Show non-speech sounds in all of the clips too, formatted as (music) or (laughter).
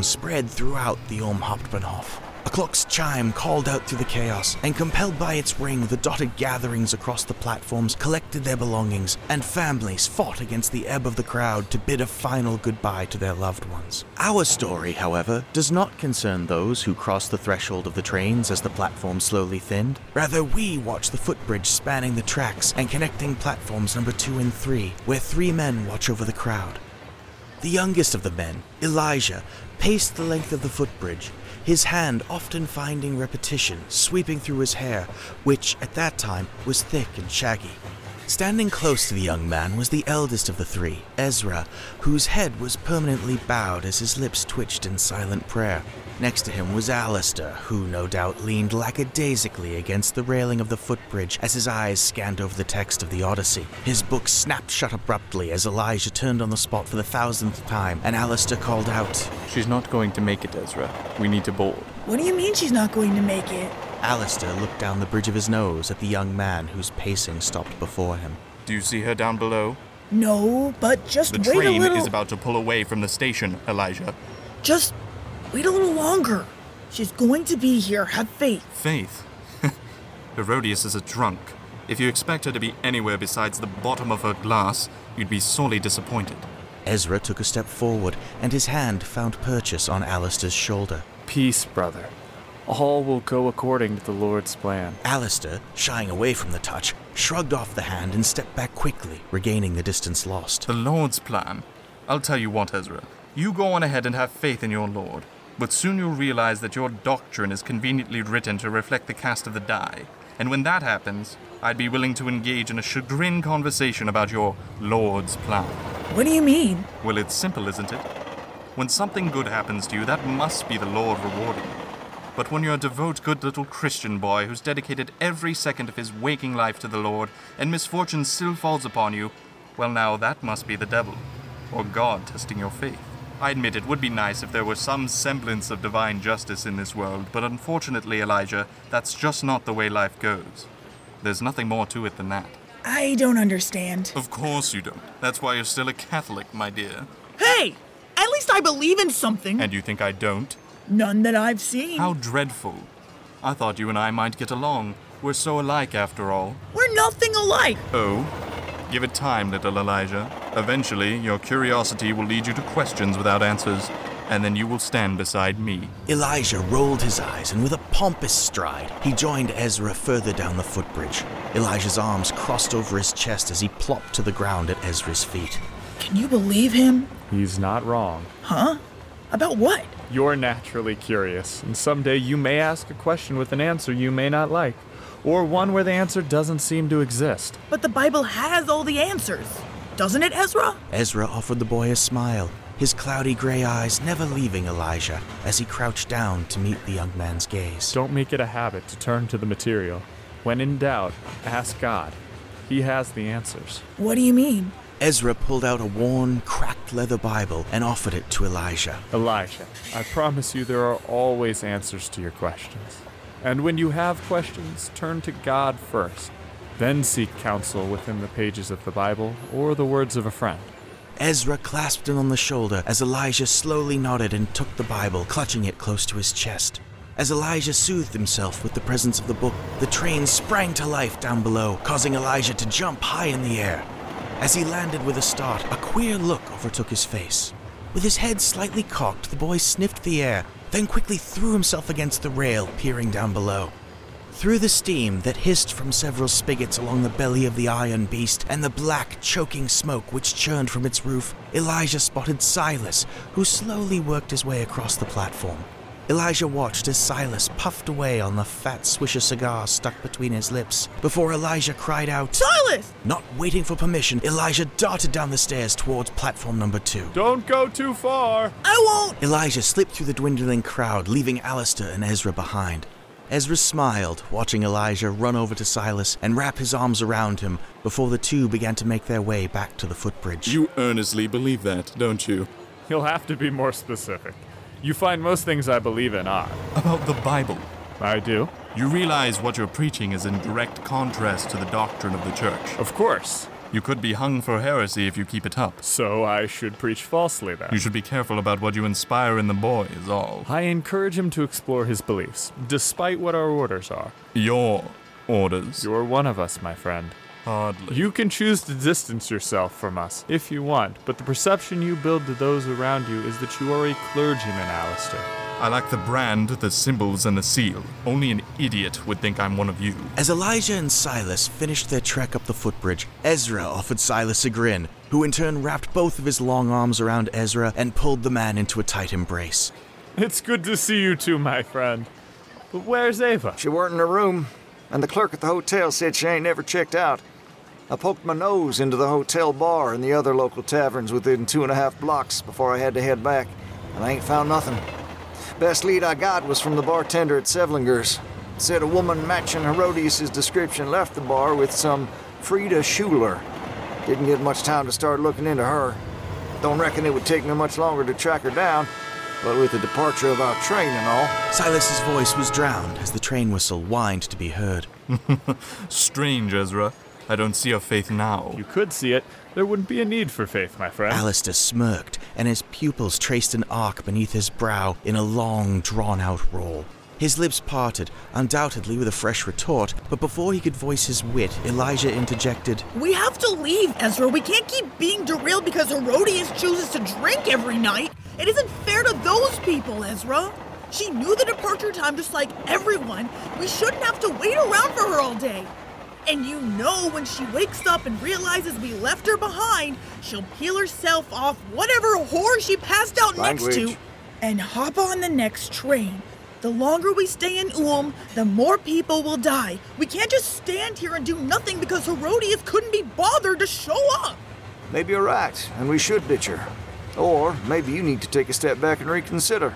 horn spread throughout the Ulm Hauptbahnhof. A clock's chime called out through the chaos, and compelled by its ring, the dotted gatherings across the platforms collected their belongings, and families fought against the ebb of the crowd to bid a final goodbye to their loved ones. Our story, however, does not concern those who crossed the threshold of the trains as the platform slowly thinned. Rather, we watch the footbridge spanning the tracks and connecting platforms number two and three, where three men watch over the crowd. The youngest of the men, Elijah, paced the length of the footbridge, his hand often finding repetition, sweeping through his hair, which at that time was thick and shaggy. Standing close to the young man was the eldest of the three, Ezra, whose head was permanently bowed as his lips twitched in silent prayer. Next to him was Alistair, who no doubt leaned lackadaisically against the railing of the footbridge as his eyes scanned over the text of the Odyssey. His book snapped shut abruptly as Elijah turned on the spot for the thousandth time, and Alistair called out. She's not going to make it, Ezra. We need to board. What do you mean she's not going to make it? Alistair looked down the bridge of his nose at the young man whose pacing stopped before him. Do you see her down below? No, but just The wait a little. The train is about to pull away from the station, Elijah. Just wait a little longer. She's going to be here. Have faith. Faith. (laughs) Herodias is a drunk. If you expect her to be anywhere besides the bottom of her glass, you'd be sorely disappointed. Ezra took a step forward, and his hand found purchase on Alistair's shoulder. Peace, brother. All will go according to the Lord's plan. Alistair, shying away from the touch, shrugged off the hand and stepped back quickly, regaining the distance lost. The Lord's plan. I'll tell you what, Ezra. You go on ahead and have faith in your Lord, but soon you'll realize that your doctrine is conveniently written to reflect the cast of the die. And when that happens, I'd be willing to engage in a chagrin conversation about your Lord's plan. What do you mean? Well, it's simple, isn't it? When something good happens to you, that must be the Lord rewarding you. But when you're a devout, good little Christian boy who's dedicated every second of his waking life to the Lord, and misfortune still falls upon you, well, now that must be the devil, or God testing your faith. I admit it would be nice if there were some semblance of divine justice in this world, but unfortunately, Elijah, that's just not the way life goes. There's nothing more to it than that. I don't understand. Of course you don't. That's why you're still a Catholic, my dear. Hey! At least I believe in something. And you think I don't? None that I've seen. How dreadful. I thought you and I might get along. We're so alike after all. We're nothing alike. Oh? Give it time, little Elijah. Eventually, your curiosity will lead you to questions without answers, and then you will stand beside me. Elijah rolled his eyes, and with a pompous stride, he joined Ezra further down the footbridge. Elijah's arms crossed over his chest as he plopped to the ground at Ezra's feet. Can you believe him? He's not wrong. Huh? About what? You're naturally curious, and someday you may ask a question with an answer you may not like, or one where the answer doesn't seem to exist. But the Bible has all the answers. Doesn't it, Ezra? Ezra offered the boy a smile, his cloudy gray eyes never leaving Elijah as he crouched down to meet the young man's gaze. Don't make it a habit to turn to the material. When in doubt, ask God. He has the answers. What do you mean? Ezra pulled out a worn, cracked leather Bible and offered it to Elijah. Elijah, I promise you there are always answers to your questions. And when you have questions, turn to God first. Then seek counsel within the pages of the Bible or the words of a friend. Ezra clasped him on the shoulder as Elijah slowly nodded and took the Bible, clutching it close to his chest. As Elijah soothed himself with the presence of the book, the train sprang to life down below, causing Elijah to jump high in the air. As he landed with a start, a queer look overtook his face. With his head slightly cocked, the boy sniffed the air, then quickly threw himself against the rail, peering down below. Through the steam that hissed from several spigots along the belly of the iron beast and the black, choking smoke which churned from its roof, Elijah spotted Silas, who slowly worked his way across the platform. Elijah watched as Silas puffed away on the fat swisher cigar stuck between his lips before Elijah cried out, Silas! Not waiting for permission, Elijah darted down the stairs towards platform number two. Don't go too far! I won't! Elijah slipped through the dwindling crowd, leaving Alistair and Ezra behind. Ezra smiled, watching Elijah run over to Silas and wrap his arms around him before the two began to make their way back to the footbridge. You earnestly believe that, don't you? You'll have to be more specific. You find most things I believe in odd. About the Bible. I do. You realize what you're preaching is in direct contrast to the doctrine of the church. Of course. You could be hung for heresy if you keep it up. So I should preach falsely then. You should be careful about what you inspire in the boy, is all. I encourage him to explore his beliefs, despite what our orders are. Your orders. You're one of us, my friend. Hardly. You can choose to distance yourself from us if you want, but the perception you build to those around you is that you are a clergyman, Alistair. I like the brand, the symbols, and the seal. Only an idiot would think I'm one of you. As Elijah and Silas finished their trek up the footbridge, Ezra offered Silas a grin, who in turn wrapped both of his long arms around Ezra and pulled the man into a tight embrace. It's good to see you too, my friend. But where's Ava? She weren't in her room, and the clerk at the hotel said she ain't never checked out. I poked my nose into the hotel bar and the other local taverns within two and a half blocks before I had to head back, and I ain't found nothing. Best lead I got was from the bartender at Sevlinger's. Said a woman matching Herodias' description left the bar with some Frida Schuler. Didn't get much time to start looking into her. Don't reckon it would take me much longer to track her down, but with the departure of our train and all, Silas's voice was drowned as the train whistle whined to be heard. (laughs) Strange, Ezra. I don't see your faith now. You could see it. There wouldn't be a need for faith, my friend. Alistair smirked, and his pupils traced an arc beneath his brow in a long, drawn out roll. His lips parted, undoubtedly with a fresh retort, but before he could voice his wit, Elijah interjected, We have to leave, Ezra. We can't keep being derailed because Herodias chooses to drink every night. It isn't fair to those people, Ezra. She knew the departure time just like everyone. We shouldn't have to wait around for her all day. And you know when she wakes up and realizes we left her behind, she'll peel herself off whatever whore she passed out next to and hop on the next train. The longer we stay in Ulm, the more people will die. We can't just stand here and do nothing because Herodias couldn't be bothered to show up. maybe you're right, and we should ditch her. Or maybe you need to take a step back and reconsider.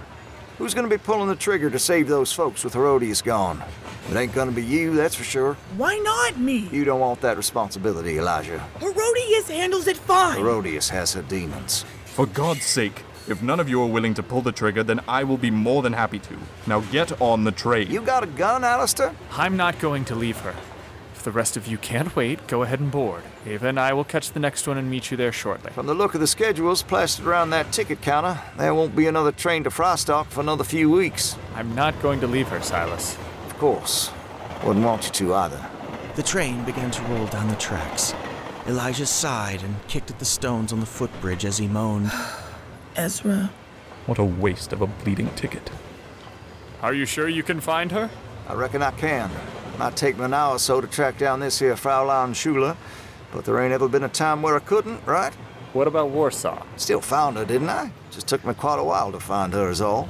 Who's going to be pulling the trigger to save those folks with Herodias gone? It ain't going to be you, that's for sure. Why not me? You don't want that responsibility, Elijah. Herodias handles it fine. Herodias has her demons. For God's sake, if none of you are willing to pull the trigger, then I will be more than happy to. Now get on the train. You got a gun, Alistair? I'm not going to leave her. If the rest of you can't wait, go ahead and board. Ava and I will catch the next one and meet you there shortly. From the look of the schedules plastered around that ticket counter, there won't be another train to Frystock for another few weeks. I'm not going to leave her, Silas. Of course. Wouldn't want you to either. The train began to roll down the tracks. Elijah sighed and kicked at the stones on the footbridge as he moaned. (sighs) Ezra, What a waste of a bleeding ticket. Are you sure you can find her? I reckon I can. Might take me an hour or so to track down this here Fraulein Schuler, but there ain't ever been a time where I couldn't, right? What about Warsaw? Still found her, didn't I? Just took me quite a while to find her, is all.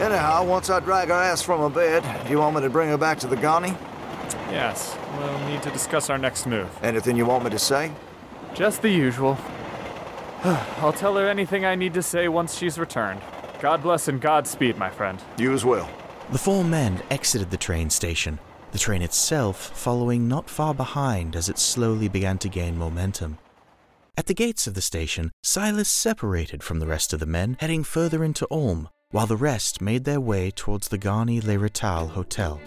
Anyhow, once I drag her ass from her bed, do you want me to bring her back to the Garni? Yes, we'll need to discuss our next move. Anything you want me to say? Just the usual. (sighs) I'll tell her anything I need to say once she's returned. God bless and Godspeed, my friend. You as well. The four men exited the train station, the train itself following not far behind as it slowly began to gain momentum. At the gates of the station, Silas separated from the rest of the men, heading further into Ulm, while the rest made their way towards the Garni Le Rital Hotel.